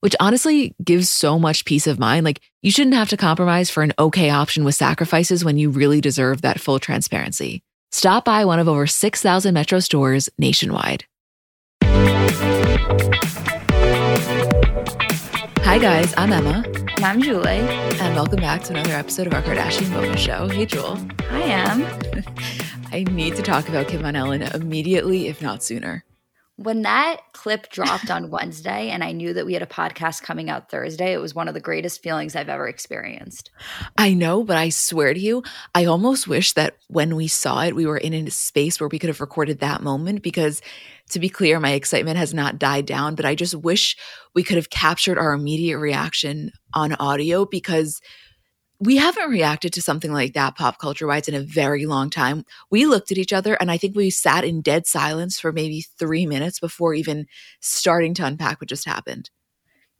which honestly gives so much peace of mind. Like, you shouldn't have to compromise for an okay option with sacrifices when you really deserve that full transparency. Stop by one of over 6,000 Metro stores nationwide. Hi, guys, I'm Emma. And I'm Julie. And welcome back to another episode of our Kardashian Bonus Show. Hey, Jewel. Hi, Em. I need to talk about Kim on Ellen immediately, if not sooner. When that clip dropped on Wednesday and I knew that we had a podcast coming out Thursday, it was one of the greatest feelings I've ever experienced. I know, but I swear to you, I almost wish that when we saw it, we were in a space where we could have recorded that moment because to be clear, my excitement has not died down, but I just wish we could have captured our immediate reaction on audio because we haven't reacted to something like that pop culture wise in a very long time. We looked at each other and I think we sat in dead silence for maybe three minutes before even starting to unpack what just happened.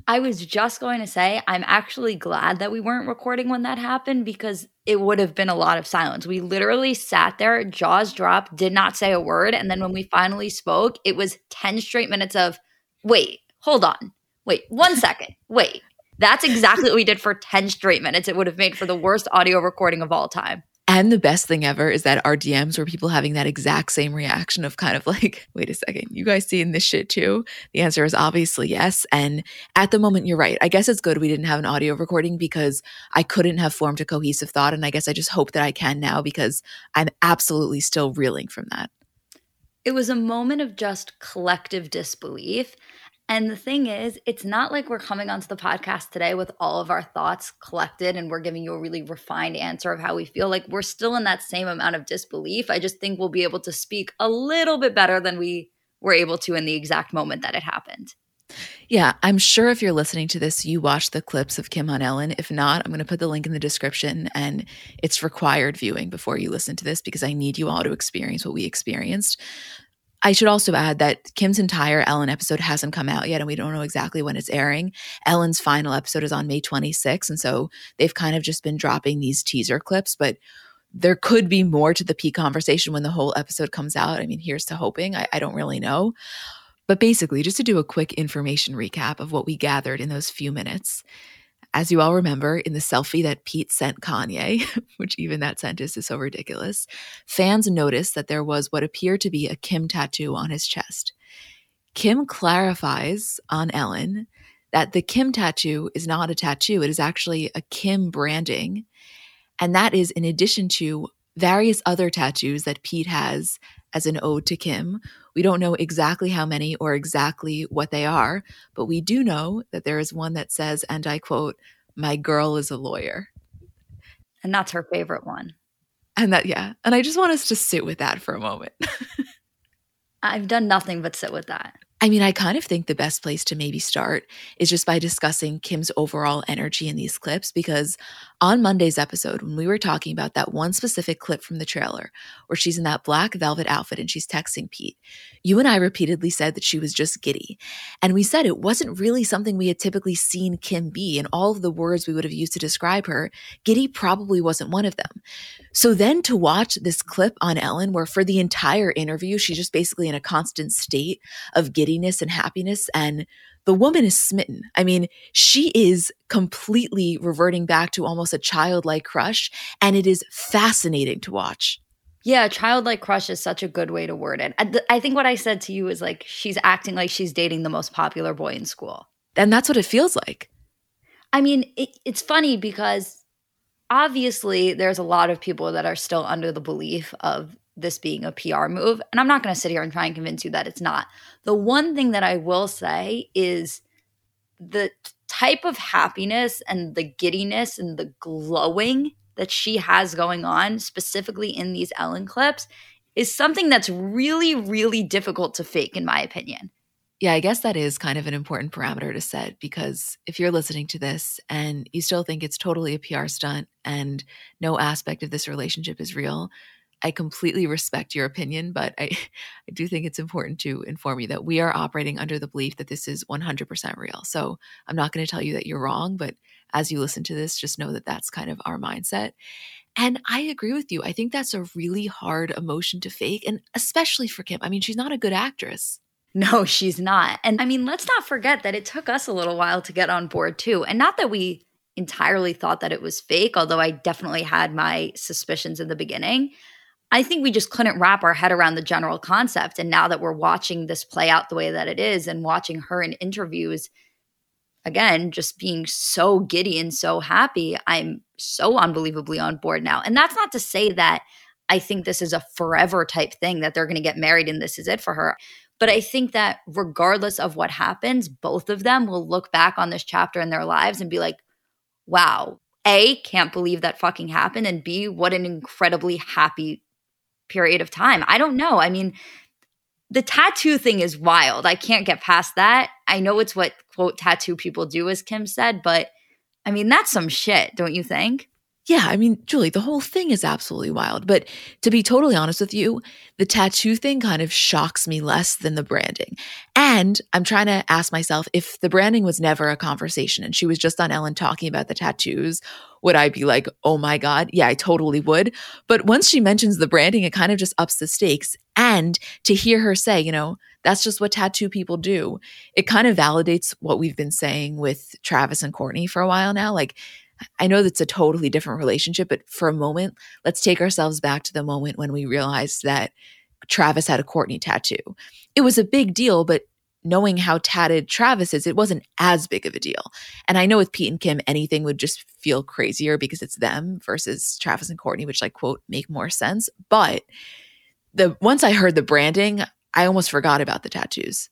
I was just going to say, I'm actually glad that we weren't recording when that happened because it would have been a lot of silence. We literally sat there, jaws dropped, did not say a word. And then when we finally spoke, it was 10 straight minutes of, wait, hold on, wait, one second, wait, that's exactly what we did for 10 straight minutes. It would have made for the worst audio recording of all time. And the best thing ever is that our DMs were people having that exact same reaction of kind of like, wait a second, you guys seeing this shit too? The answer is obviously yes. And at the moment, you're right. I guess it's good we didn't have an audio recording because I couldn't have formed a cohesive thought. And I guess I just hope that I can now because I'm absolutely still reeling from that. It was a moment of just collective disbelief. And the thing is, it's not like we're coming onto the podcast today with all of our thoughts collected and we're giving you a really refined answer of how we feel. Like we're still in that same amount of disbelief. I just think we'll be able to speak a little bit better than we were able to in the exact moment that it happened. Yeah, I'm sure if you're listening to this, you watched the clips of Kim on Ellen. If not, I'm going to put the link in the description and it's required viewing before you listen to this because I need you all to experience what we experienced. I should also add that Kim's entire Ellen episode hasn't come out yet, and we don't know exactly when it's airing. Ellen's final episode is on May 26th, and so they've kind of just been dropping these teaser clips, but there could be more to the P conversation when the whole episode comes out. I mean, here's to hoping. I, I don't really know. But basically, just to do a quick information recap of what we gathered in those few minutes. As you all remember, in the selfie that Pete sent Kanye, which even that sentence is so ridiculous, fans noticed that there was what appeared to be a Kim tattoo on his chest. Kim clarifies on Ellen that the Kim tattoo is not a tattoo, it is actually a Kim branding. And that is in addition to various other tattoos that Pete has as an ode to Kim. We don't know exactly how many or exactly what they are, but we do know that there is one that says, and I quote, My girl is a lawyer. And that's her favorite one. And that, yeah. And I just want us to sit with that for a moment. I've done nothing but sit with that. I mean, I kind of think the best place to maybe start is just by discussing Kim's overall energy in these clips because on Monday's episode, when we were talking about that one specific clip from the trailer where she's in that black velvet outfit and she's texting Pete, you and I repeatedly said that she was just giddy. And we said it wasn't really something we had typically seen Kim be. And all of the words we would have used to describe her, giddy probably wasn't one of them. So then to watch this clip on Ellen, where for the entire interview, she's just basically in a constant state of giddiness and happiness. And the woman is smitten. I mean, she is completely reverting back to almost a childlike crush, and it is fascinating to watch. Yeah, childlike crush is such a good way to word it. I, I think what I said to you is like she's acting like she's dating the most popular boy in school. And that's what it feels like. I mean, it, it's funny because obviously there's a lot of people that are still under the belief of this being a PR move. And I'm not going to sit here and try and convince you that it's not. The one thing that I will say is the type of happiness and the giddiness and the glowing that she has going on, specifically in these Ellen clips, is something that's really, really difficult to fake, in my opinion. Yeah, I guess that is kind of an important parameter to set because if you're listening to this and you still think it's totally a PR stunt and no aspect of this relationship is real, I completely respect your opinion, but I, I do think it's important to inform you that we are operating under the belief that this is 100% real. So I'm not going to tell you that you're wrong, but as you listen to this, just know that that's kind of our mindset. And I agree with you. I think that's a really hard emotion to fake, and especially for Kim. I mean, she's not a good actress. No, she's not. And I mean, let's not forget that it took us a little while to get on board, too. And not that we entirely thought that it was fake, although I definitely had my suspicions in the beginning. I think we just couldn't wrap our head around the general concept. And now that we're watching this play out the way that it is and watching her in interviews, again, just being so giddy and so happy, I'm so unbelievably on board now. And that's not to say that I think this is a forever type thing that they're going to get married and this is it for her. But I think that regardless of what happens, both of them will look back on this chapter in their lives and be like, wow, A, can't believe that fucking happened. And B, what an incredibly happy period of time. I don't know. I mean, the tattoo thing is wild. I can't get past that. I know it's what quote tattoo people do, as Kim said, but I mean, that's some shit, don't you think? Yeah, I mean, Julie, the whole thing is absolutely wild. But to be totally honest with you, the tattoo thing kind of shocks me less than the branding. And I'm trying to ask myself if the branding was never a conversation and she was just on Ellen talking about the tattoos, would I be like, oh my God? Yeah, I totally would. But once she mentions the branding, it kind of just ups the stakes. And to hear her say, you know, that's just what tattoo people do, it kind of validates what we've been saying with Travis and Kourtney for a while now. Like, I know that's a totally different relationship, but for a moment, let's take ourselves back to the moment when we realized that Travis had a Kourtney tattoo. It was a big deal, but knowing how tatted Travis is, it wasn't as big of a deal. And I know with Pete and Kim, anything would just feel crazier because it's them versus Travis and Kourtney, which like quote make more sense. But the once I heard the branding, I almost forgot about the tattoos.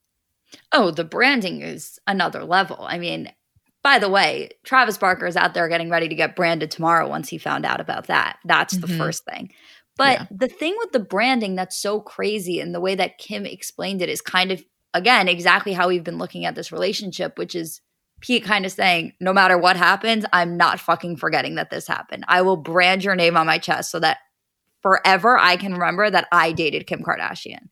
Oh, the branding is another level. I mean, by the way, Travis Barker is out there getting ready to get branded tomorrow once he found out about that. That's mm-hmm. the first thing. But yeah. the thing with the branding that's so crazy and the way that Kim explained it is kind of, again, exactly how we've been looking at this relationship, which is Pete kind of saying, no matter what happens, I'm not fucking forgetting that this happened. I will brand your name on my chest so that forever I can remember that I dated Kim Kardashian.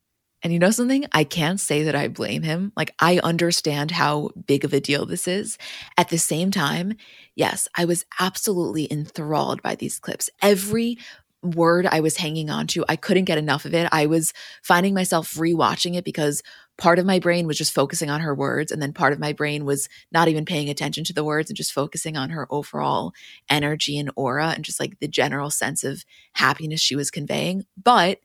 And you know something? I can't say that I blame him. Like, I understand how big of a deal this is. At the same time, yes, I was absolutely enthralled by these clips. Every word I was hanging on to, I couldn't get enough of it. I was finding myself rewatching it because part of my brain was just focusing on her words. And then part of my brain was not even paying attention to the words and just focusing on her overall energy and aura and just like the general sense of happiness she was conveying. But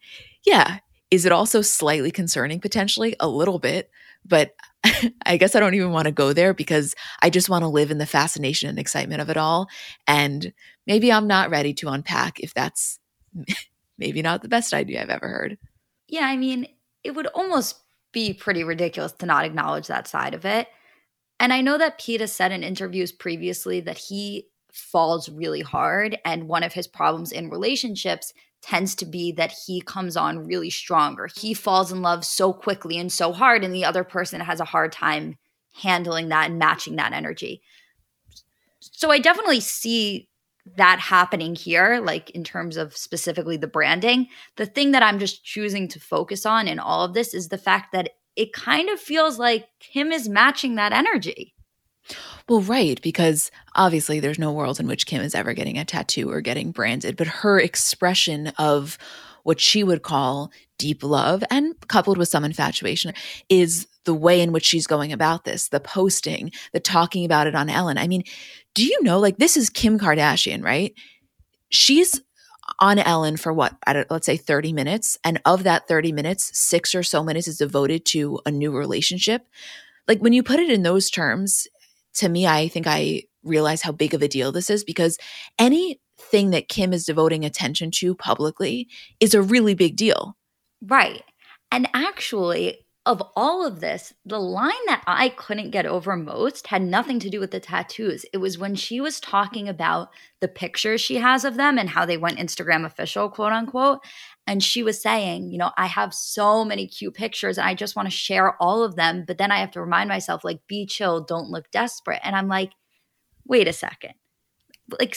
yeah, is it also slightly concerning potentially? A little bit, but I guess I don't even want to go there because I just want to live in the fascination and excitement of it all. And maybe I'm not ready to unpack if that's maybe not the best idea I've ever heard. Yeah, I mean, it would almost be pretty ridiculous to not acknowledge that side of it. And I know that Pete has said in interviews previously that he falls really hard. And one of his problems in relationships tends to be that he comes on really stronger. He falls in love so quickly and so hard, and the other person has a hard time handling that and matching that energy. So I definitely see that happening here, like in terms of specifically the branding. The thing that I'm just choosing to focus on in all of this is the fact that it kind of feels like Kim is matching that energy. Well, right, because obviously there's no world in which Kim is ever getting a tattoo or getting branded, but her expression of what she would call deep love and coupled with some infatuation is the way in which she's going about this the posting, the talking about it on Ellen. I mean, do you know, like, this is Kim Kardashian, right? She's on Ellen for what, let's say 30 minutes. And of that 30 minutes, six or so minutes is devoted to a new relationship. Like, when you put it in those terms, to me, I think I realize how big of a deal this is because any thing that Kim is devoting attention to publicly is a really big deal. Right. And actually, of all of this, the line that I couldn't get over most had nothing to do with the tattoos. It was when she was talking about the pictures she has of them and how they went Instagram official, quote unquote. And she was saying, you know, I have so many cute pictures and I just want to share all of them. But then I have to remind myself, like, be chill, don't look desperate. And I'm like, wait a second. Like,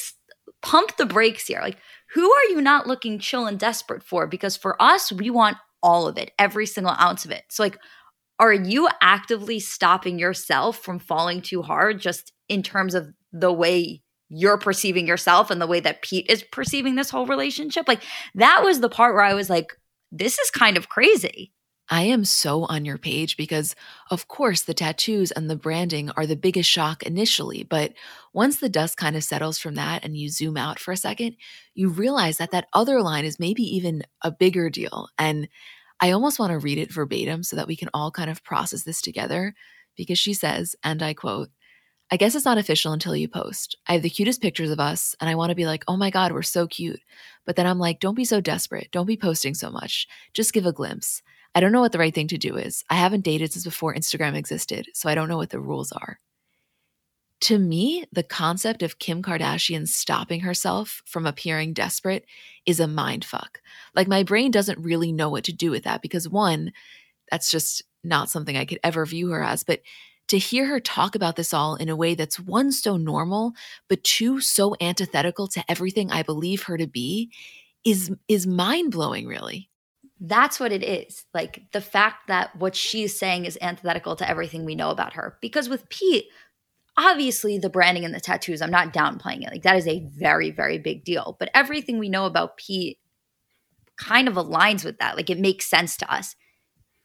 pump the brakes here. Like, who are you not looking chill and desperate for? Because for us, we want all of it, every single ounce of it. So, like, are you actively stopping yourself from falling too hard just in terms of the way you're perceiving yourself and the way that Pete is perceiving this whole relationship? Like, that was the part where I was like, this is kind of crazy. I am so on your page because, of course, the tattoos and the branding are the biggest shock initially. But once the dust kind of settles from that and you zoom out for a second, you realize that that other line is maybe even a bigger deal. And I almost want to read it verbatim so that we can all kind of process this together because she says, and I quote, I guess it's not official until you post. I have the cutest pictures of us, and I want to be like, oh my God, we're so cute. But then I'm like, don't be so desperate. Don't be posting so much. Just give a glimpse. I don't know what the right thing to do is. I haven't dated since before Instagram existed, so I don't know what the rules are. To me, the concept of Kim Kardashian stopping herself from appearing desperate is a mind fuck. Like, my brain doesn't really know what to do with that because, one, that's just not something I could ever view her as. But to hear her talk about this all in a way that's one, so normal, but two, so antithetical to everything I believe her to be is, is mind blowing, really. That's what it is. Like the fact that what she's saying is antithetical to everything we know about her. Because with Pete, obviously the branding and the tattoos, I'm not downplaying it. Like that is a very, very big deal. But everything we know about Pete kind of aligns with that. Like it makes sense to us.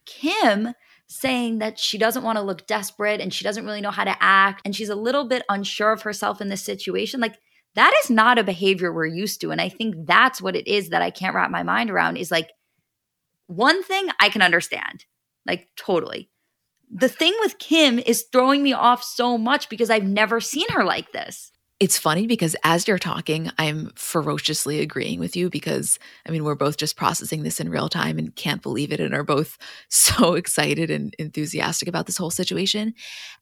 Kim saying that she doesn't want to look desperate and she doesn't really know how to act and she's a little bit unsure of herself in this situation. Like that is not a behavior we're used to. And I think that's what it is that I can't wrap my mind around is like one thing I can understand, like totally. The thing with Kim is throwing me off so much because I've never seen her like this. It's funny because as you're talking, I'm ferociously agreeing with you because I mean, we're both just processing this in real time and can't believe it and are both so excited and enthusiastic about this whole situation.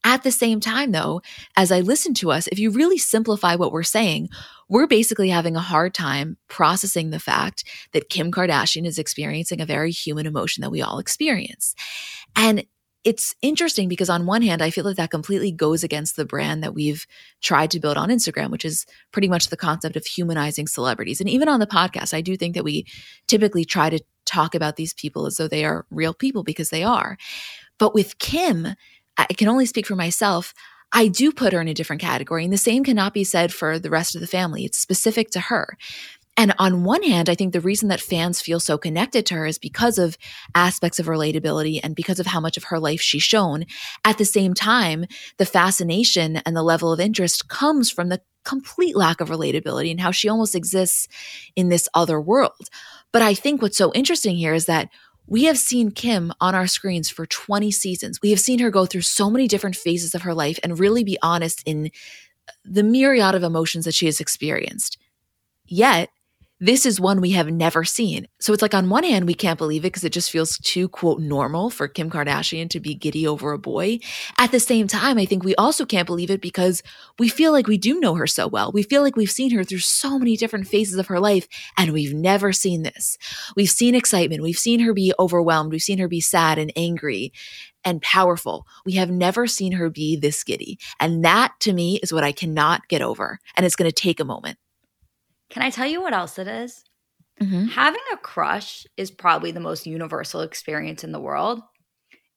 At the same time, though, as I listen to us, if you really simplify what we're saying, we're basically having a hard time processing the fact that Kim Kardashian is experiencing a very human emotion that we all experience. And it's interesting because on one hand, I feel like that completely goes against the brand that we've tried to build on Instagram, which is pretty much the concept of humanizing celebrities. And even on the podcast, I do think that we typically try to talk about these people as though they are real people because they are. But with Kim, I can only speak for myself. I do put her in a different category. And the same cannot be said for the rest of the family. It's specific to her. And on one hand, I think the reason that fans feel so connected to her is because of aspects of relatability and because of how much of her life she's shown. At the same time, the fascination and the level of interest comes from the complete lack of relatability and how she almost exists in this other world. But I think what's so interesting here is that we have seen Kim on our screens for 20 seasons. We have seen her go through so many different phases of her life and really be honest in the myriad of emotions that she has experienced. Yet, this is one we have never seen. So it's like, on one hand, we can't believe it because it just feels too, quote, normal for Kim Kardashian to be giddy over a boy. At the same time, I think we also can't believe it because we feel like we do know her so well. We feel like we've seen her through so many different phases of her life, and we've never seen this. We've seen excitement. We've seen her be overwhelmed. We've seen her be sad and angry and powerful. We have never seen her be this giddy. And that to me is what I cannot get over. And it's going to take a moment. Can I tell you what else it is? Mm-hmm. Having a crush is probably the most universal experience in the world.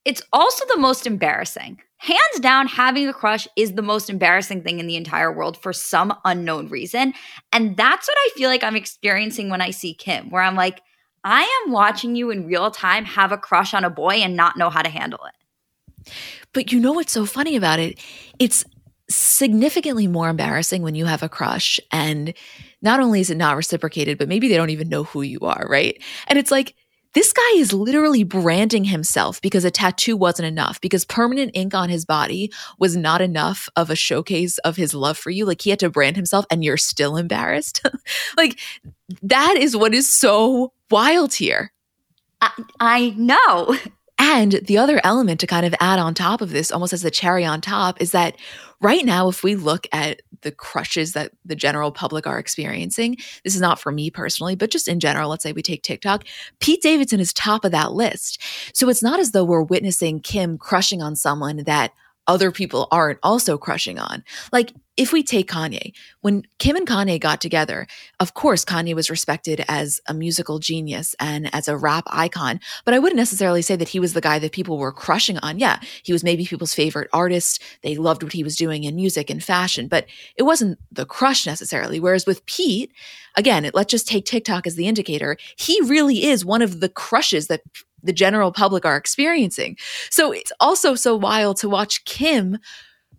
It's also the most embarrassing. Hands down, having a crush is the most embarrassing thing in the entire world for some unknown reason. And that's what I feel like I'm experiencing when I see Kim, where I'm like, I am watching you in real time have a crush on a boy and not know how to handle it. But you know what's so funny about it? It's significantly more embarrassing when you have a crush and not only is it not reciprocated, but maybe they don't even know who you are, right? And it's like, this guy is literally branding himself because a tattoo wasn't enough, because permanent ink on his body was not enough of a showcase of his love for you. Like he had to brand himself and you're still embarrassed. like that is what is so wild here. I, I know. And the other element to kind of add on top of this, almost as the cherry on top, is that right now, if we look at the crushes that the general public are experiencing, this is not for me personally, but just in general, let's say we take TikTok, Pete Davidson is top of that list. So it's not as though we're witnessing Kim crushing on someone that other people aren't also crushing on. Like if we take Kanye, when Kim and Kanye got together, of course, Kanye was respected as a musical genius and as a rap icon, but I wouldn't necessarily say that he was the guy that people were crushing on. Yeah, he was maybe people's favorite artist. They loved what he was doing in music and fashion, but it wasn't the crush necessarily. Whereas with Pete, again, let's just take TikTok as the indicator. He really is one of the crushes that the general public are experiencing. So it's also so wild to watch Kim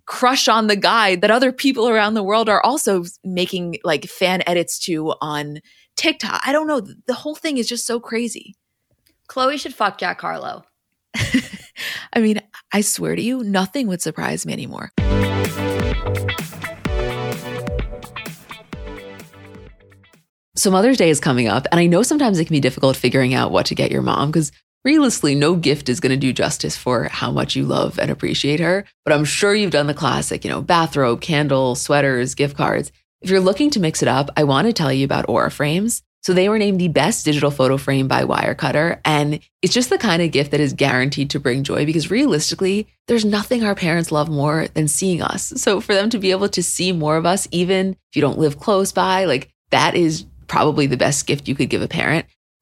crush on the guy that other people around the world are also making like fan edits to on TikTok. I don't know. The whole thing is just so crazy. Khloé should fuck Jack Harlow. I mean, I swear to you, nothing would surprise me anymore. So Mother's Day is coming up, and I know sometimes it can be difficult figuring out what to get your mom because realistically, no gift is going to do justice for how much you love and appreciate her. But I'm sure you've done the classic, you know, bathrobe, candle, sweaters, gift cards. If you're looking to mix it up, I want to tell you about Aura Frames. So they were named the best digital photo frame by Wirecutter. And it's just the kind of gift that is guaranteed to bring joy because realistically, there's nothing our parents love more than seeing us. So for them to be able to see more of us, even if you don't live close by, like that is probably the best gift you could give a parent.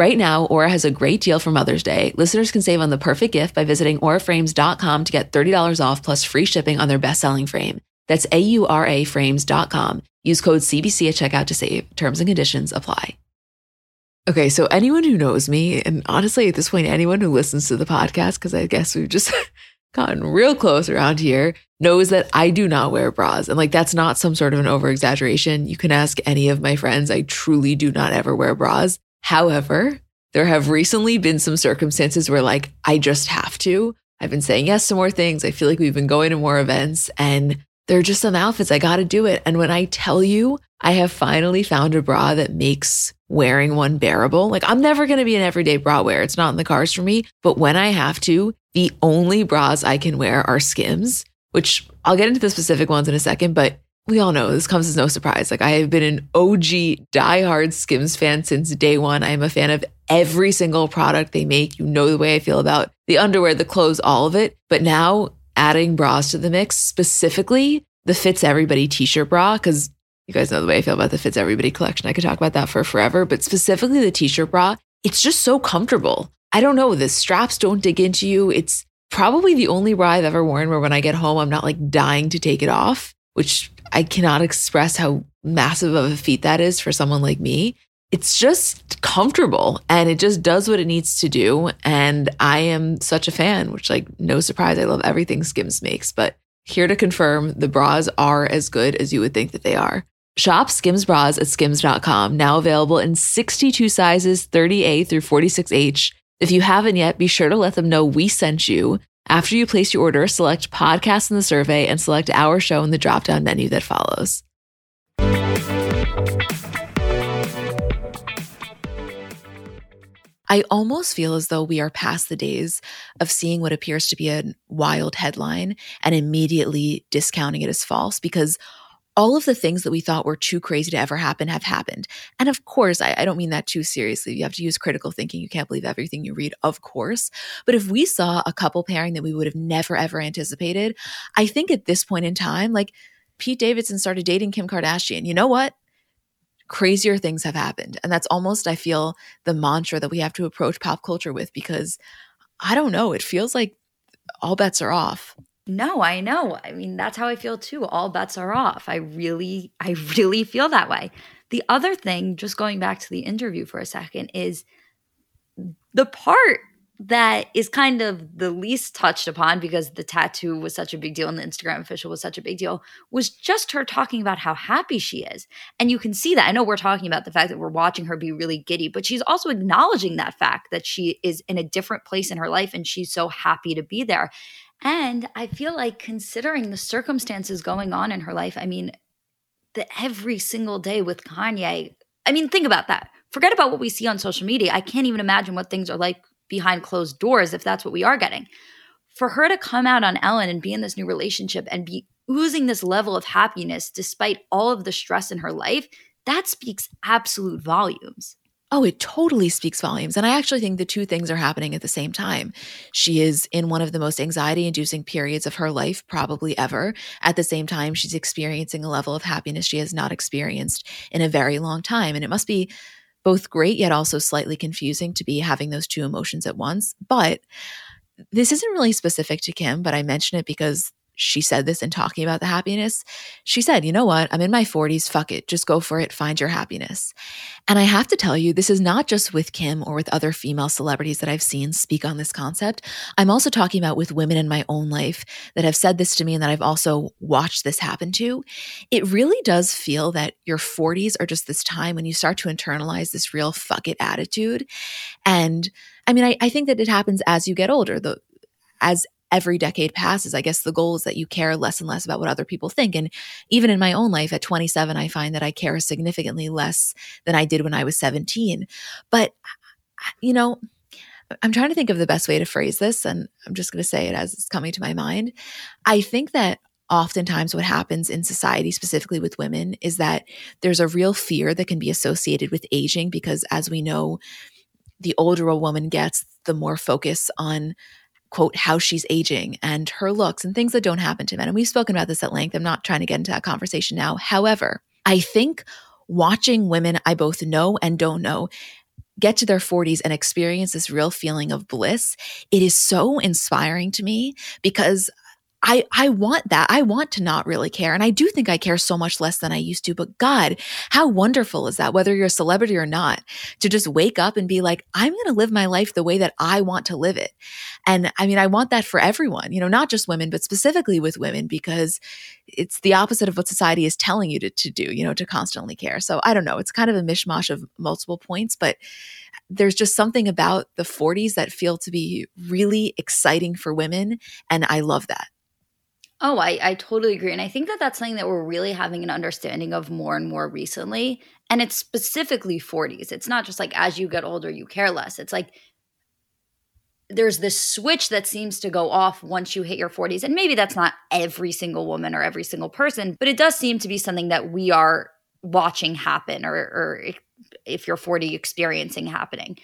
Right now, Aura has a great deal for Mother's Day. Listeners can save on the perfect gift by visiting auraframes.com to get $30 off plus free shipping on their best-selling frame. That's A-U-R-A frames.com. Use code CBC at checkout to save. Terms and conditions apply. Okay, so anyone who knows me, and honestly, at this point, anyone who listens to the podcast, because I guess we've just gotten real close around here, knows that I do not wear bras. And like, that's not some sort of an over exaggeration. You can ask any of my friends. I truly do not ever wear bras. However, there have recently been some circumstances where, like, I just have to. I've been saying yes to more things. I feel like we've been going to more events, and there are just some outfits I got to do it. And when I tell you, I have finally found a bra that makes wearing one bearable. Like, I'm never going to be an everyday bra wearer. It's not in the cards for me. But when I have to, the only bras I can wear are Skims, which I'll get into the specific ones in a second. But we all know this comes as no surprise. Like I have been an OG diehard Skims fan since day one. I am a fan of every single product they make. You know the way I feel about the underwear, the clothes, all of it. But now adding bras to the mix, specifically the Fits Everybody t-shirt bra, because you guys know the way I feel about the Fits Everybody collection. I could talk about that for forever, but specifically the t-shirt bra, it's just so comfortable. I don't know, the straps don't dig into you. It's probably the only bra I've ever worn where when I get home, I'm not like dying to take it off, which I cannot express how massive of a feat that is for someone like me. It's just comfortable and it just does what it needs to do. And I am such a fan, which, like, no surprise, I love everything Skims makes. But here to confirm the bras are as good as you would think that they are. Shop Skims bras at skims.com, now available in 62 sizes, 30A through 46H. If you haven't yet, be sure to let them know we sent you. After you place your order, select podcast in the survey and select our show in the drop down menu that follows. I almost feel as though we are past the days of seeing what appears to be a wild headline and immediately discounting it as false because all of the things that we thought were too crazy to ever happen have happened. And of course, I, I, don't mean that too seriously. You have to use critical thinking. You can't believe everything you read, of course. But if we saw a couple pairing that we would have never, ever anticipated, I think at this point in time, like Pete Davidson started dating Kim Kardashian, you know what? Crazier things have happened. And that's almost, I feel, the mantra that we have to approach pop culture with because I don't know, it feels like all bets are off. No, I know. I mean, that's how I feel too. All bets are off. I really, I really feel that way. The other thing, just going back to the interview for a second, is the part that is kind of the least touched upon because the tattoo was such a big deal and the Instagram official was such a big deal was just her talking about how happy she is. And you can see that. I know we're talking about the fact that we're watching her be really giddy, but she's also acknowledging that fact that she is in a different place in her life and she's so happy to be there. And I feel like considering the circumstances going on in her life, I mean, the every single day with Kanye, I mean, think about that. Forget about what we see on social media. I can't even imagine what things are like behind closed doors if that's what we are getting. For her to come out on Ellen and be in this new relationship and be oozing this level of happiness despite all of the stress in her life, that speaks absolute volumes. Oh, it totally speaks volumes. And I actually think the two things are happening at the same time. She is in one of the most anxiety inducing periods of her life, probably ever. At the same time, she's experiencing a level of happiness she has not experienced in a very long time. And it must be both great, yet also slightly confusing to be having those two emotions at once. But this isn't really specific to Kim, but I mention it because she said this in talking about the happiness. She said, You know what? I'm in my 40s. Fuck it. Just go for it. Find your happiness. And I have to tell you, this is not just with Kim or with other female celebrities that I've seen speak on this concept. I'm also talking about with women in my own life that have said this to me and that I've also watched this happen to. It really does feel that your 40s are just this time when you start to internalize this real fuck it attitude. And I mean, I, I think that it happens as you get older. The as every decade passes, I guess the goal is that you care less and less about what other people think. And even in my own life at 27, I find that I care significantly less than I did when I was 17. But, you know, I'm trying to think of the best way to phrase this, and I'm just going to say it as it's coming to my mind. I think that oftentimes what happens in society, specifically with women, is that there's a real fear that can be associated with aging because, as we know, the older a woman gets, the more focus on quote how she's aging and her looks and things that don't happen to men. And we've spoken about this at length. I'm not trying to get into that conversation now. However i think watching women i both know and don't know get to their 40s and experience this real feeling of bliss it is so inspiring to me because I I want that. I want to not really care. And I do think I care so much less than I used to. But God, how wonderful is that whether you're a celebrity or not to just wake up and be like, I'm going to live my life the way that I want to live it. And I mean, I want that for everyone, you know, not just women, but specifically with women because it's the opposite of what society is telling you to, to do, you know, to constantly care. So I don't know. It's kind of a mishmash of multiple points, but there's just something about the 40s that feel to be really exciting for women. And I love that. Oh, I, I totally agree. And I think that that's something that we're really having an understanding of more and more recently. And it's specifically 40s. It's not just like as you get older, you care less. It's like there's this switch that seems to go off once you hit your 40s. And maybe that's not every single woman or every single person, but it does seem to be something that we are watching happen or, or if you're 40 experiencing happening.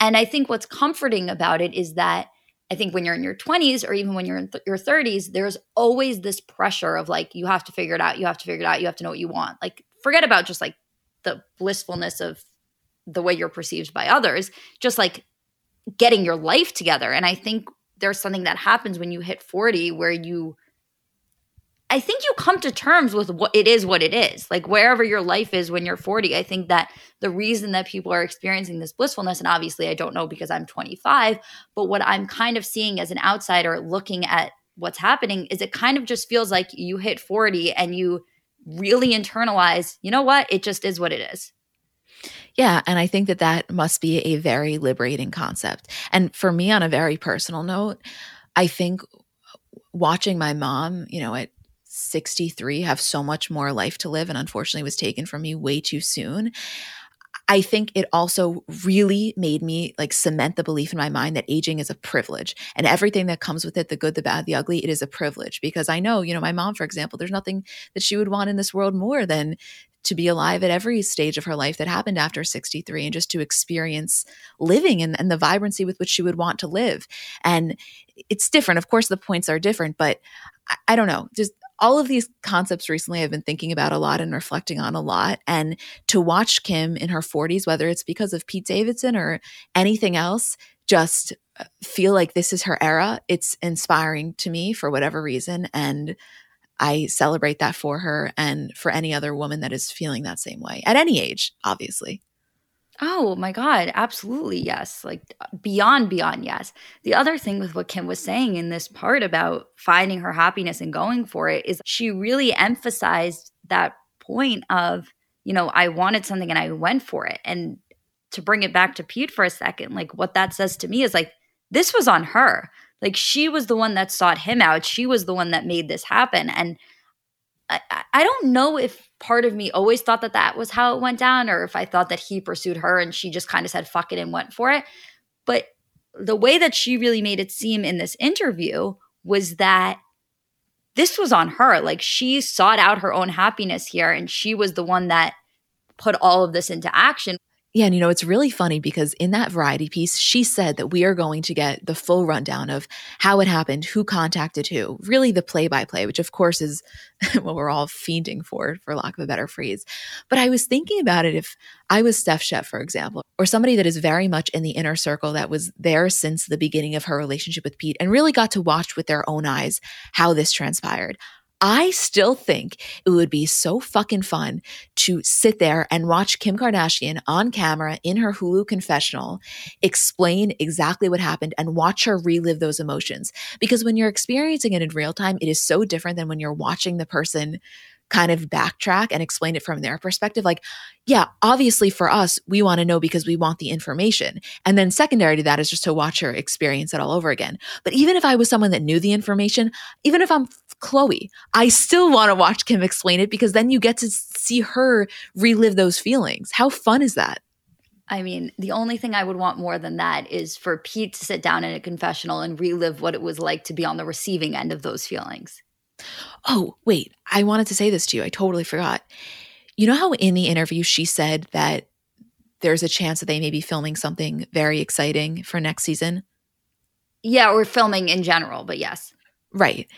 And I think what's comforting about it is that I think when you're in your 20s or even when you're in th- your 30s, there's always this pressure of like, you have to figure it out. You have to figure it out. You have to know what you want. Like, forget about just like the blissfulness of the way you're perceived by others, just like getting your life together. And I think there's something that happens when you hit 40 where you I think you come to terms with what it is what it is. Like wherever your life is when you're 40, I think that the reason that people are experiencing this blissfulness and obviously I don't know because I'm 25, but what I'm kind of seeing as an outsider looking at what's happening is it kind of just feels like you hit 40 and you really internalize, you know what? It just is what it is. Yeah. And I think that that must be a very liberating concept. And for me, on a very personal note, I think watching my mom, you know, at 63 have so much more life to live and unfortunately was taken from me way too soon. I think it also really made me like cement the belief in my mind that aging is a privilege and everything that comes with it the good, the bad, the ugly it is a privilege. Because I know, you know, my mom, for example, there's nothing that she would want in this world more than to be alive at every stage of her life that happened after 63 and just to experience living and, and the vibrancy with which she would want to live. And it's different. Of course, the points are different, but I, I don't know. Just all of these concepts recently I've been thinking about a lot and reflecting on a lot. And to watch Kim in her 40s, whether it's because of Pete Davidson or anything else, just uh, feel like this is her era. It's inspiring to me for whatever reason. And I celebrate that for her and for any other woman that is feeling that same way at any age, obviously. Oh my God, absolutely yes. Like beyond, beyond yes. The other thing with what Kim was saying in this part about finding her happiness and going for it is she really emphasized that point of, you know, I wanted something and I went for it. And to bring it back to Pete for a second, like what that says to me is like, this was on her. Like she was the one that sought him out. She was the one that made this happen. And I, I don't know if part of me always thought that that was how it went down or if I thought that he pursued her and she just kind of said fuck it and went for it. But the way that she really made it seem in this interview was that this was on her. Like she sought out her own happiness here and she was the one that put all of this into action. Yeah, and you know, it's really funny because in that variety piece, she said that we are going to get the full rundown of how it happened, who contacted who, really the play by play, which of course is what we're all fiending for, for lack of a better phrase. But I was thinking about it if I was Steph Shep, for example, or somebody that is very much in the inner circle that was there since the beginning of her relationship with Pete and really got to watch with their own eyes how this transpired. I still think it would be so fucking fun to sit there and watch Kim Kardashian on camera in her Hulu confessional explain exactly what happened and watch her relive those emotions. Because when you're experiencing it in real time, it is so different than when you're watching the person kind of backtrack and explain it from their perspective. Like, yeah, obviously for us, we want to know because we want the information. And then secondary to that is just to watch her experience it all over again. But even if I was someone that knew the information, even if I'm Khloé, I still want to watch Kim explain it because then you get to see her relive those feelings. How fun is that? I mean, the only thing I would want more than that is for Pete to sit down in a confessional and relive what it was like to be on the receiving end of those feelings. Oh, wait, I wanted to say this to you. I totally forgot. You know how in the interview she said that there's a chance that they may be filming something very exciting for next season? Yeah, or filming in general, but yes. Right.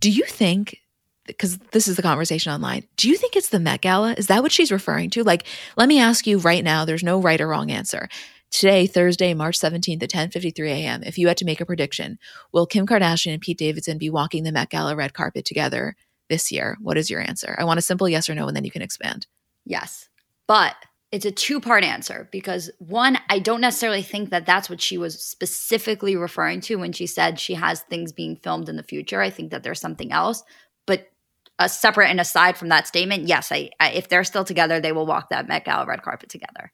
Do you think because this is the conversation online. Do you think it's the Met Gala? Is that what she's referring to? Like, let me ask you right now, there's no right or wrong answer. Today, Thursday, March 17th at 10:53 a.m., if you had to make a prediction, will Kim Kardashian and Pete Davidson be walking the Met Gala red carpet together this year? What is your answer? I want a simple yes or no and then you can expand. Yes. But it's a two-part answer because one, I don't necessarily think that that's what she was specifically referring to when she said she has things being filmed in the future. I think that there's something else. But a separate and aside from that statement, yes, I, I if they're still together, they will walk that Met Gala red carpet together.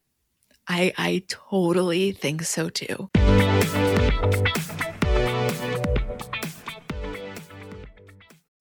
I I totally think so too.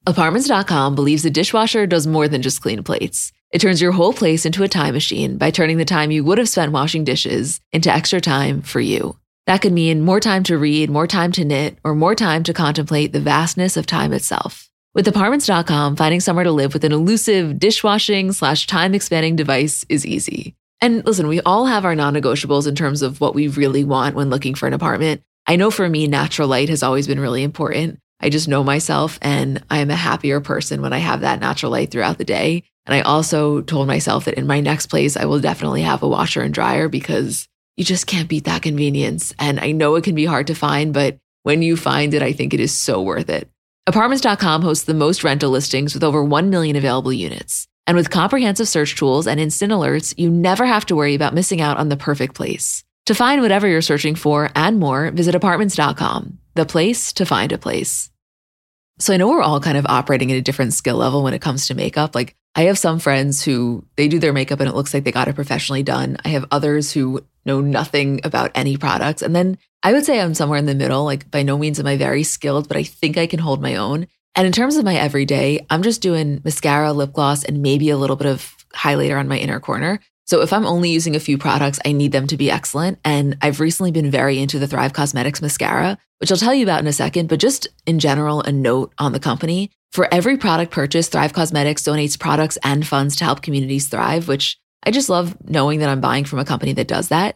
Apartments.com believes a dishwasher does more than just clean plates. It turns your whole place into a time machine by turning the time you would have spent washing dishes into extra time for you. That could mean more time to read, more time to knit, or more time to contemplate the vastness of time itself. With apartments.com, finding somewhere to live with an elusive dishwashing slash time expanding device is easy. And listen, we all have our non negotiables in terms of what we really want when looking for an apartment. I know for me, natural light has always been really important. I just know myself and I am a happier person when I have that natural light throughout the day. And I also told myself that in my next place, I will definitely have a washer and dryer because you just can't beat that convenience. And I know it can be hard to find, but when you find it, I think it is so worth it. Apartments.com hosts the most rental listings with over 1 million available units. And with comprehensive search tools and instant alerts, you never have to worry about missing out on the perfect place. To find whatever you're searching for and more, visit apartments.com, the place to find a place. So I know we're all kind of operating at a different skill level when it comes to makeup. Like I have some friends who they do their makeup and it looks like they got it professionally done. I have others who know nothing about any products. And then I would say I'm somewhere in the middle. Like by no means am I very skilled, but I think I can hold my own. And in terms of my everyday, I'm just doing mascara, lip gloss, and maybe a little bit of highlighter on my inner corner. So if I'm only using a few products, I need them to be excellent. And I've recently been very into the Thrive Causemetics mascara, which I'll tell you about in a second. But just in general, a note on the company. For every product purchase, Thrive Causemetics donates products and funds to help communities thrive, which I just love knowing that I'm buying from a company that does that.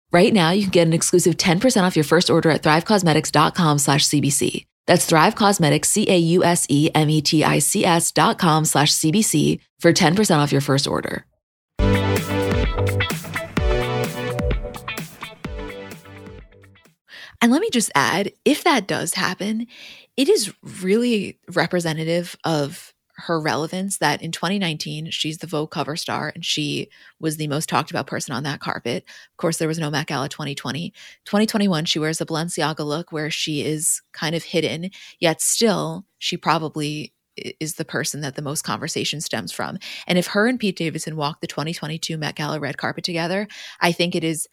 Right now, you can get an exclusive 10% off your first order at thrivecausemetics.com slash CBC. That's Thrive Causemetics, C-A-U-S-E-M-E-T-I-C-S dot com slash CBC for 10% off your first order. And let me just add, if that does happen, it is really representative of her relevance that in 2019 she's the Vogue cover star and she was the most talked about person on that carpet. Of course, there was no Met Gala 2020. 2021 she wears a Balenciaga look where she is kind of hidden, yet still she probably is the person that the most conversation stems from. And if her and Pete Davidson walk the 2022 Met Gala red carpet together, I think it is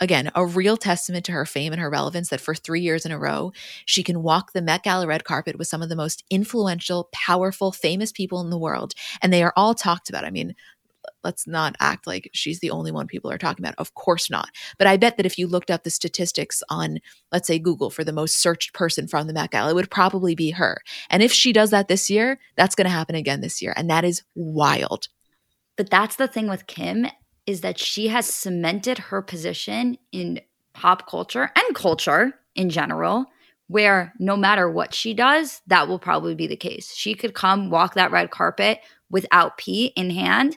again, a real testament to her fame and her relevance that for three years in a row, she can walk the Met Gala red carpet with some of the most influential, powerful, famous people in the world. And they are all talked about. I mean, let's not act like she's the only one people are talking about. Of course not. But I bet that if you looked up the statistics on, let's say, Google for the most searched person from the Met Gala, it would probably be her. And if she does that this year, that's going to happen again this year. And that is wild. But that's the thing with Kim is that she has cemented her position in pop culture and culture in general, where no matter what she does, that will probably be the case. She could come walk that red carpet without Pete in hand,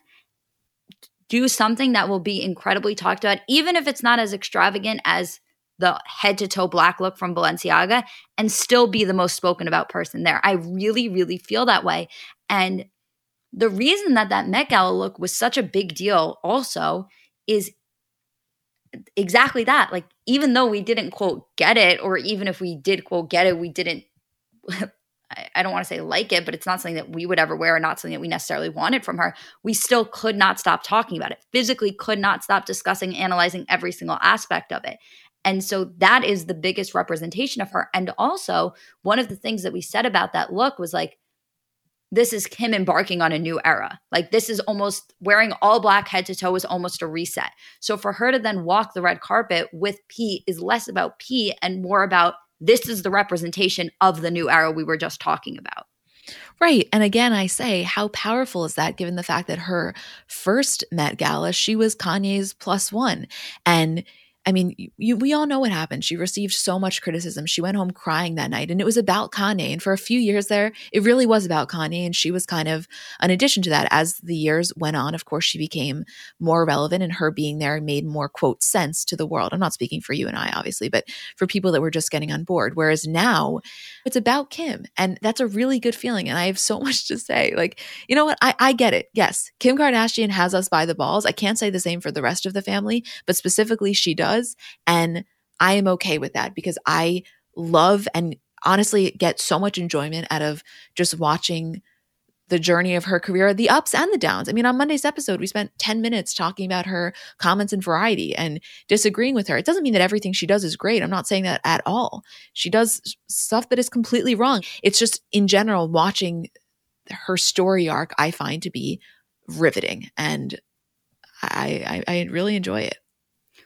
do something that will be incredibly talked about, even if it's not as extravagant as the head to toe black look from Balenciaga, and still be the most spoken about person there. I really, really feel that way. And the reason that that Met Gala look was such a big deal also is exactly that. Like, even though we didn't quote get it, or even if we did quote get it, we didn't, I don't want to say like it, but it's not something that we would ever wear, or not something that we necessarily wanted from her. We still could not stop talking about it, physically could not stop discussing, analyzing every single aspect of it. And so that is the biggest representation of her. And also, one of the things that we said about that look was like, this is him embarking on a new era. Like this is almost wearing all black head to toe is almost a reset. So for her to then walk the red carpet with Pete is less about Pete and more about this is the representation of the new era we were just talking about. Right. And again, I say, how powerful is that given the fact that her first Met Gala, she was Kanye's plus one. And I mean, you, we all know what happened. She received so much criticism. She went home crying that night, and it was about Kanye. And for a few years there, it really was about Kanye. And she was kind of an addition to that. As the years went on, of course, she became more relevant, and her being there made more, quote, sense to the world. I'm not speaking for you and I, obviously, but for people that were just getting on board. Whereas now, it's about Kim. And that's a really good feeling. And I have so much to say. Like, you know what? I, I get it. Yes, Kim Kardashian has us by the balls. I can't say the same for the rest of the family, but specifically, she does does. And I am okay with that because I love and honestly get so much enjoyment out of just watching the journey of her career, the ups and the downs. I mean, on Monday's episode, we spent 10 minutes talking about her comments in variety and disagreeing with her. It doesn't mean that everything she does is great. I'm not saying that at all. She does stuff that is completely wrong. It's just in general, watching her story arc, I find to be riveting. And I, I, I really enjoy it.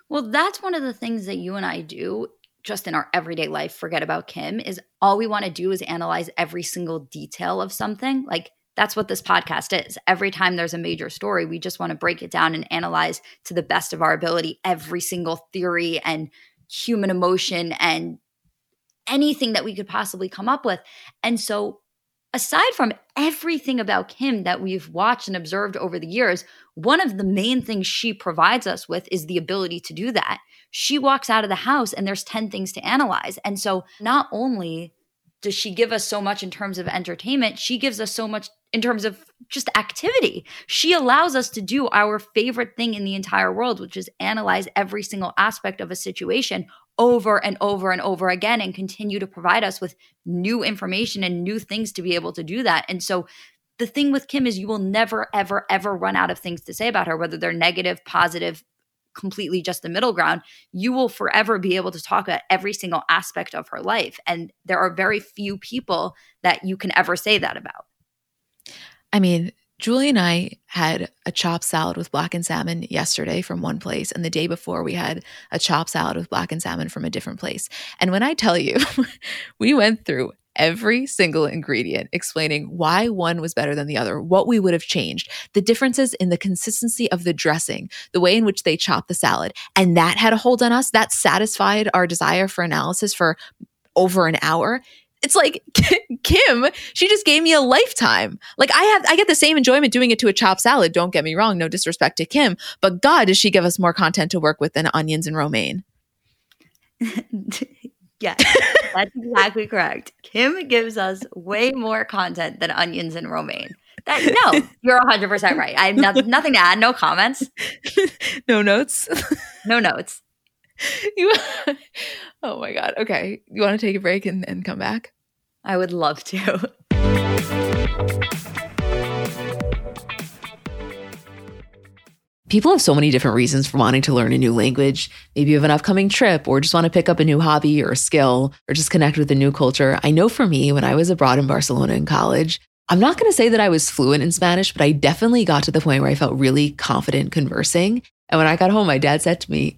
Well, that's one of the things that you and I do just in our everyday life, forget about Kim, is all we want to do is analyze every single detail of something. Like that's what this podcast is. Every time there's a major story, we just want to break it down and analyze to the best of our ability every single theory and human emotion and anything that we could possibly come up with. And so aside from everything about Kim that we've watched and observed over the years, one of the main things she provides us with is the ability to do that. She walks out of the house and there's 10 things to analyze. And so not only does she give us so much in terms of entertainment, she gives us so much in terms of just activity. She allows us to do our favorite thing in the entire world, which is analyze every single aspect of a situation over and over and over again and continue to provide us with new information and new things to be able to do that. And so the thing with Kim is you will never, ever, ever run out of things to say about her, whether they're negative, positive, completely just the middle ground. You will forever be able to talk about every single aspect of her life. And there are very few people that you can ever say that about. I mean, Julie and I had a chopped salad with blackened salmon yesterday from one place, and the day before we had a chopped salad with blackened salmon from a different place. And when I tell you, we went through every single ingredient, explaining why one was better than the other, what we would have changed, the differences in the consistency of the dressing, the way in which they chop the salad. And that had a hold on us. That satisfied our desire for analysis for over an hour it's like Kim, she just gave me a lifetime. Like I have I get the same enjoyment doing it to a chopped salad, don't get me wrong, no disrespect to Kim, but god does she give us more content to work with than onions and romaine. yeah, that's exactly correct. Kim gives us way more content than onions and romaine. That no, you're 100% right. I have no, nothing to add, no comments. no notes. no notes. You Oh my God. Okay. You want to take a break and, and come back? I would love to. People have so many different reasons for wanting to learn a new language. Maybe you have an upcoming trip or just want to pick up a new hobby or a skill or just connect with a new culture. I know for me, when I was abroad in Barcelona in college, I'm not going to say that I was fluent in Spanish, but I definitely got to the point where I felt really confident conversing. And when I got home, my dad said to me,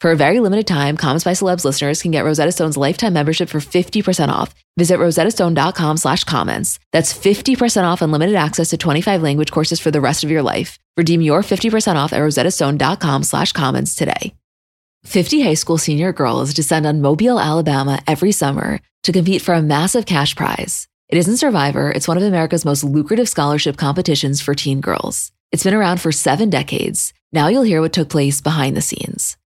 For a very limited time, Comments by Celebs listeners can get Rosetta Stone's lifetime membership for 50% off. Visit rosettastone.com slash comments. That's 50% off unlimited access to 25 language courses for the rest of your life. Redeem your 50% off at rosettastone.com slash comments today. 50 high school senior girls descend on Mobile, Alabama every summer to compete for a massive cash prize. It isn't Survivor, it's one of America's most lucrative scholarship competitions for teen girls. It's been around for seven decades. Now you'll hear what took place behind the scenes.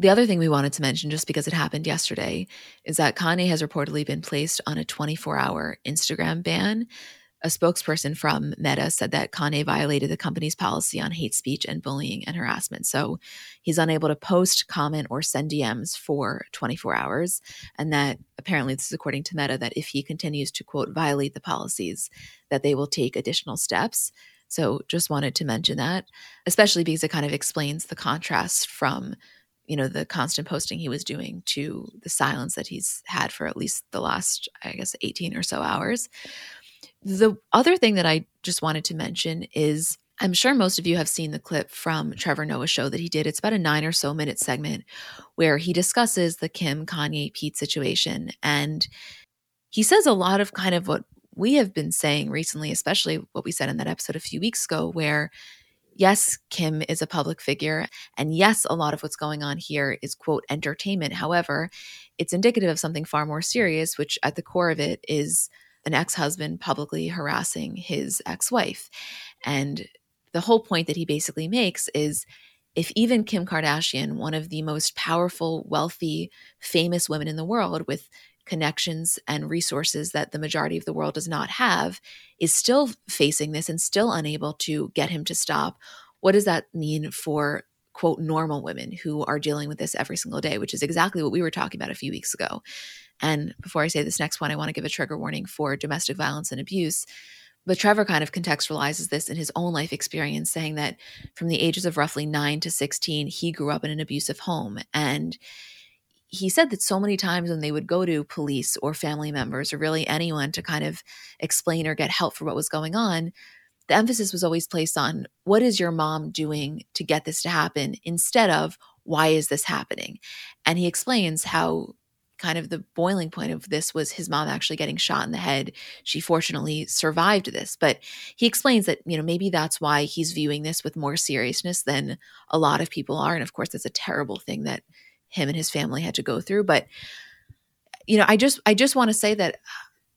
The other thing we wanted to mention, just because it happened yesterday, is that Kanye has reportedly been placed on a 24 hour Instagram ban. A spokesperson from Meta said that Kanye violated the company's policy on hate speech and bullying and harassment. So he's unable to post, comment, or send DMs for 24 hours. And that apparently, this is according to Meta, that if he continues to, quote, violate the policies, that they will take additional steps. So just wanted to mention that, especially because it kind of explains the contrast from you know the constant posting he was doing to the silence that he's had for at least the last i guess 18 or so hours. The other thing that i just wanted to mention is i'm sure most of you have seen the clip from trevor noah's show that he did. It's about a nine or so minute segment where he discusses the kim kanye pete situation and he says a lot of kind of what we have been saying recently especially what we said in that episode a few weeks ago where yes, Kim is a public figure. And yes, a lot of what's going on here is, quote, entertainment. However, it's indicative of something far more serious, which at the core of it is an ex husband publicly harassing his ex wife. And the whole point that he basically makes is if even Kim Kardashian, one of the most powerful, wealthy, famous women in the world with connections and resources that the majority of the world does not have is still facing this and still unable to get him to stop what does that mean for quote normal women who are dealing with this every single day, which is exactly what we were talking about a few weeks ago. And before I say this next one, I want to give a trigger warning for domestic violence and abuse. But Trevor kind of contextualizes this in his own life experience, saying that from the ages of roughly nine to 16, he grew up in an abusive home. And he said that so many times when they would go to police or family members or really anyone to kind of explain or get help for what was going on, the emphasis was always placed on what is your mom doing to get this to happen instead of why is this happening? And he explains how kind of the boiling point of this was his mom actually getting shot in the head. She fortunately survived this, but he explains that, you know, maybe that's why he's viewing this with more seriousness than a lot of people are. And of course, it's a terrible thing that him and his family had to go through. But, you know, I just, I just want to say that uh,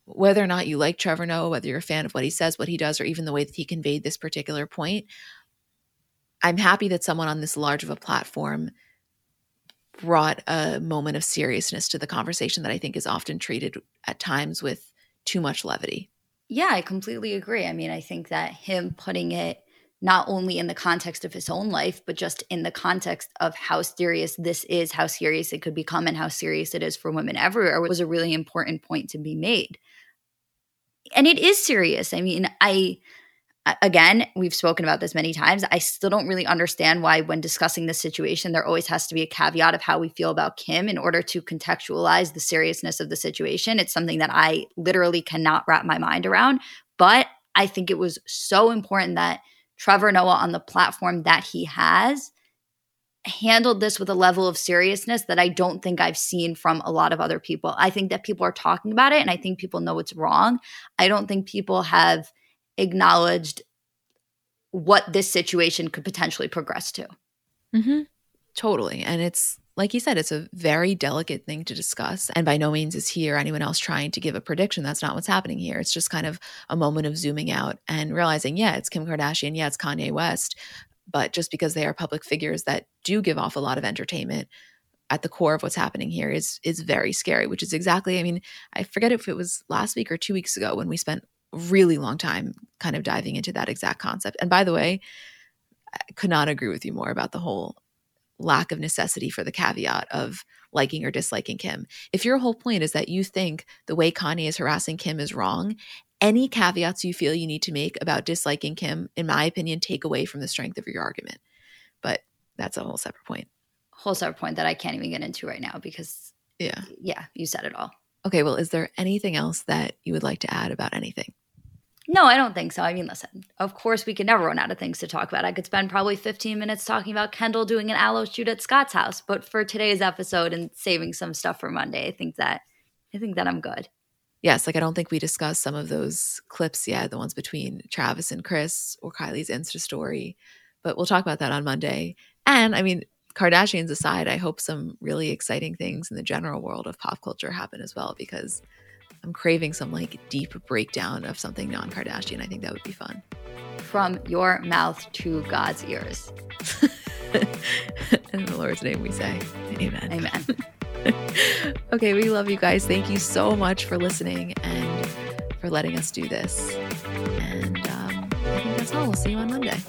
whether or not you like Trevor Noah, whether you're a fan of what he says, what he does, or even the way that he conveyed this particular point, I'm happy that someone on this large of a platform brought a moment of seriousness to the conversation that I think is often treated at times with too much levity. Yeah, I completely agree. I mean, I think that him putting it not only in the context of his own life, but just in the context of how serious this is, how serious it could become, and how serious it is for women everywhere was a really important point to be made. And it is serious. I mean, I again, we've spoken about this many times. I still don't really understand why, when discussing this situation, there always has to be a caveat of how we feel about Kim in order to contextualize the seriousness of the situation. It's something that I literally cannot wrap my mind around. But I think it was so important that Trevor Noah, on the platform that he has, handled this with a level of seriousness that I don't think I've seen from a lot of other people. I think that people are talking about it and I think people know it's wrong. I don't think people have acknowledged what this situation could potentially progress to. Mm-hmm. Totally. And it's like you said, it's a very delicate thing to discuss. And by no means is he or anyone else trying to give a prediction. That's not what's happening here. It's just kind of a moment of zooming out and realizing, yeah, it's Kim Kardashian, yeah, it's Kanye West. But just because they are public figures that do give off a lot of entertainment, at the core of what's happening here is is very scary, which is exactly, I mean, I forget if it was last week or two weeks ago when we spent really long time kind of diving into that exact concept. And by the way, I could not agree with you more about the whole lack of necessity for the caveat of liking or disliking Kim. If your whole point is that you think the way Kanye is harassing Kim is wrong, any caveats you feel you need to make about disliking Kim, in my opinion, take away from the strength of your argument. But that's a whole separate point. Whole separate point that I can't even get into right now because yeah. Yeah, you said it all. Okay, well, is there anything else that you would like to add about anything? No, I don't think so. I mean, listen, of course, we could never run out of things to talk about. I could spend probably 15 minutes talking about Kendall doing an aloe shoot at Scott's house, but for today's episode and saving some stuff for Monday, I think that I think that I'm good. Yes, like I don't think we discussed some of those clips yet, the ones between Travis and Chris or Kylie's Insta story, but we'll talk about that on Monday. And I mean, Kardashians aside, I hope some really exciting things in the general world of pop culture happen as well because I'm craving some like deep breakdown of something non Kardashian. I think that would be fun. From your mouth to God's ears. In the Lord's name we say, Amen. Amen. okay, we love you guys. Thank you so much for listening and for letting us do this. And um, I think that's all. We'll see you on Monday.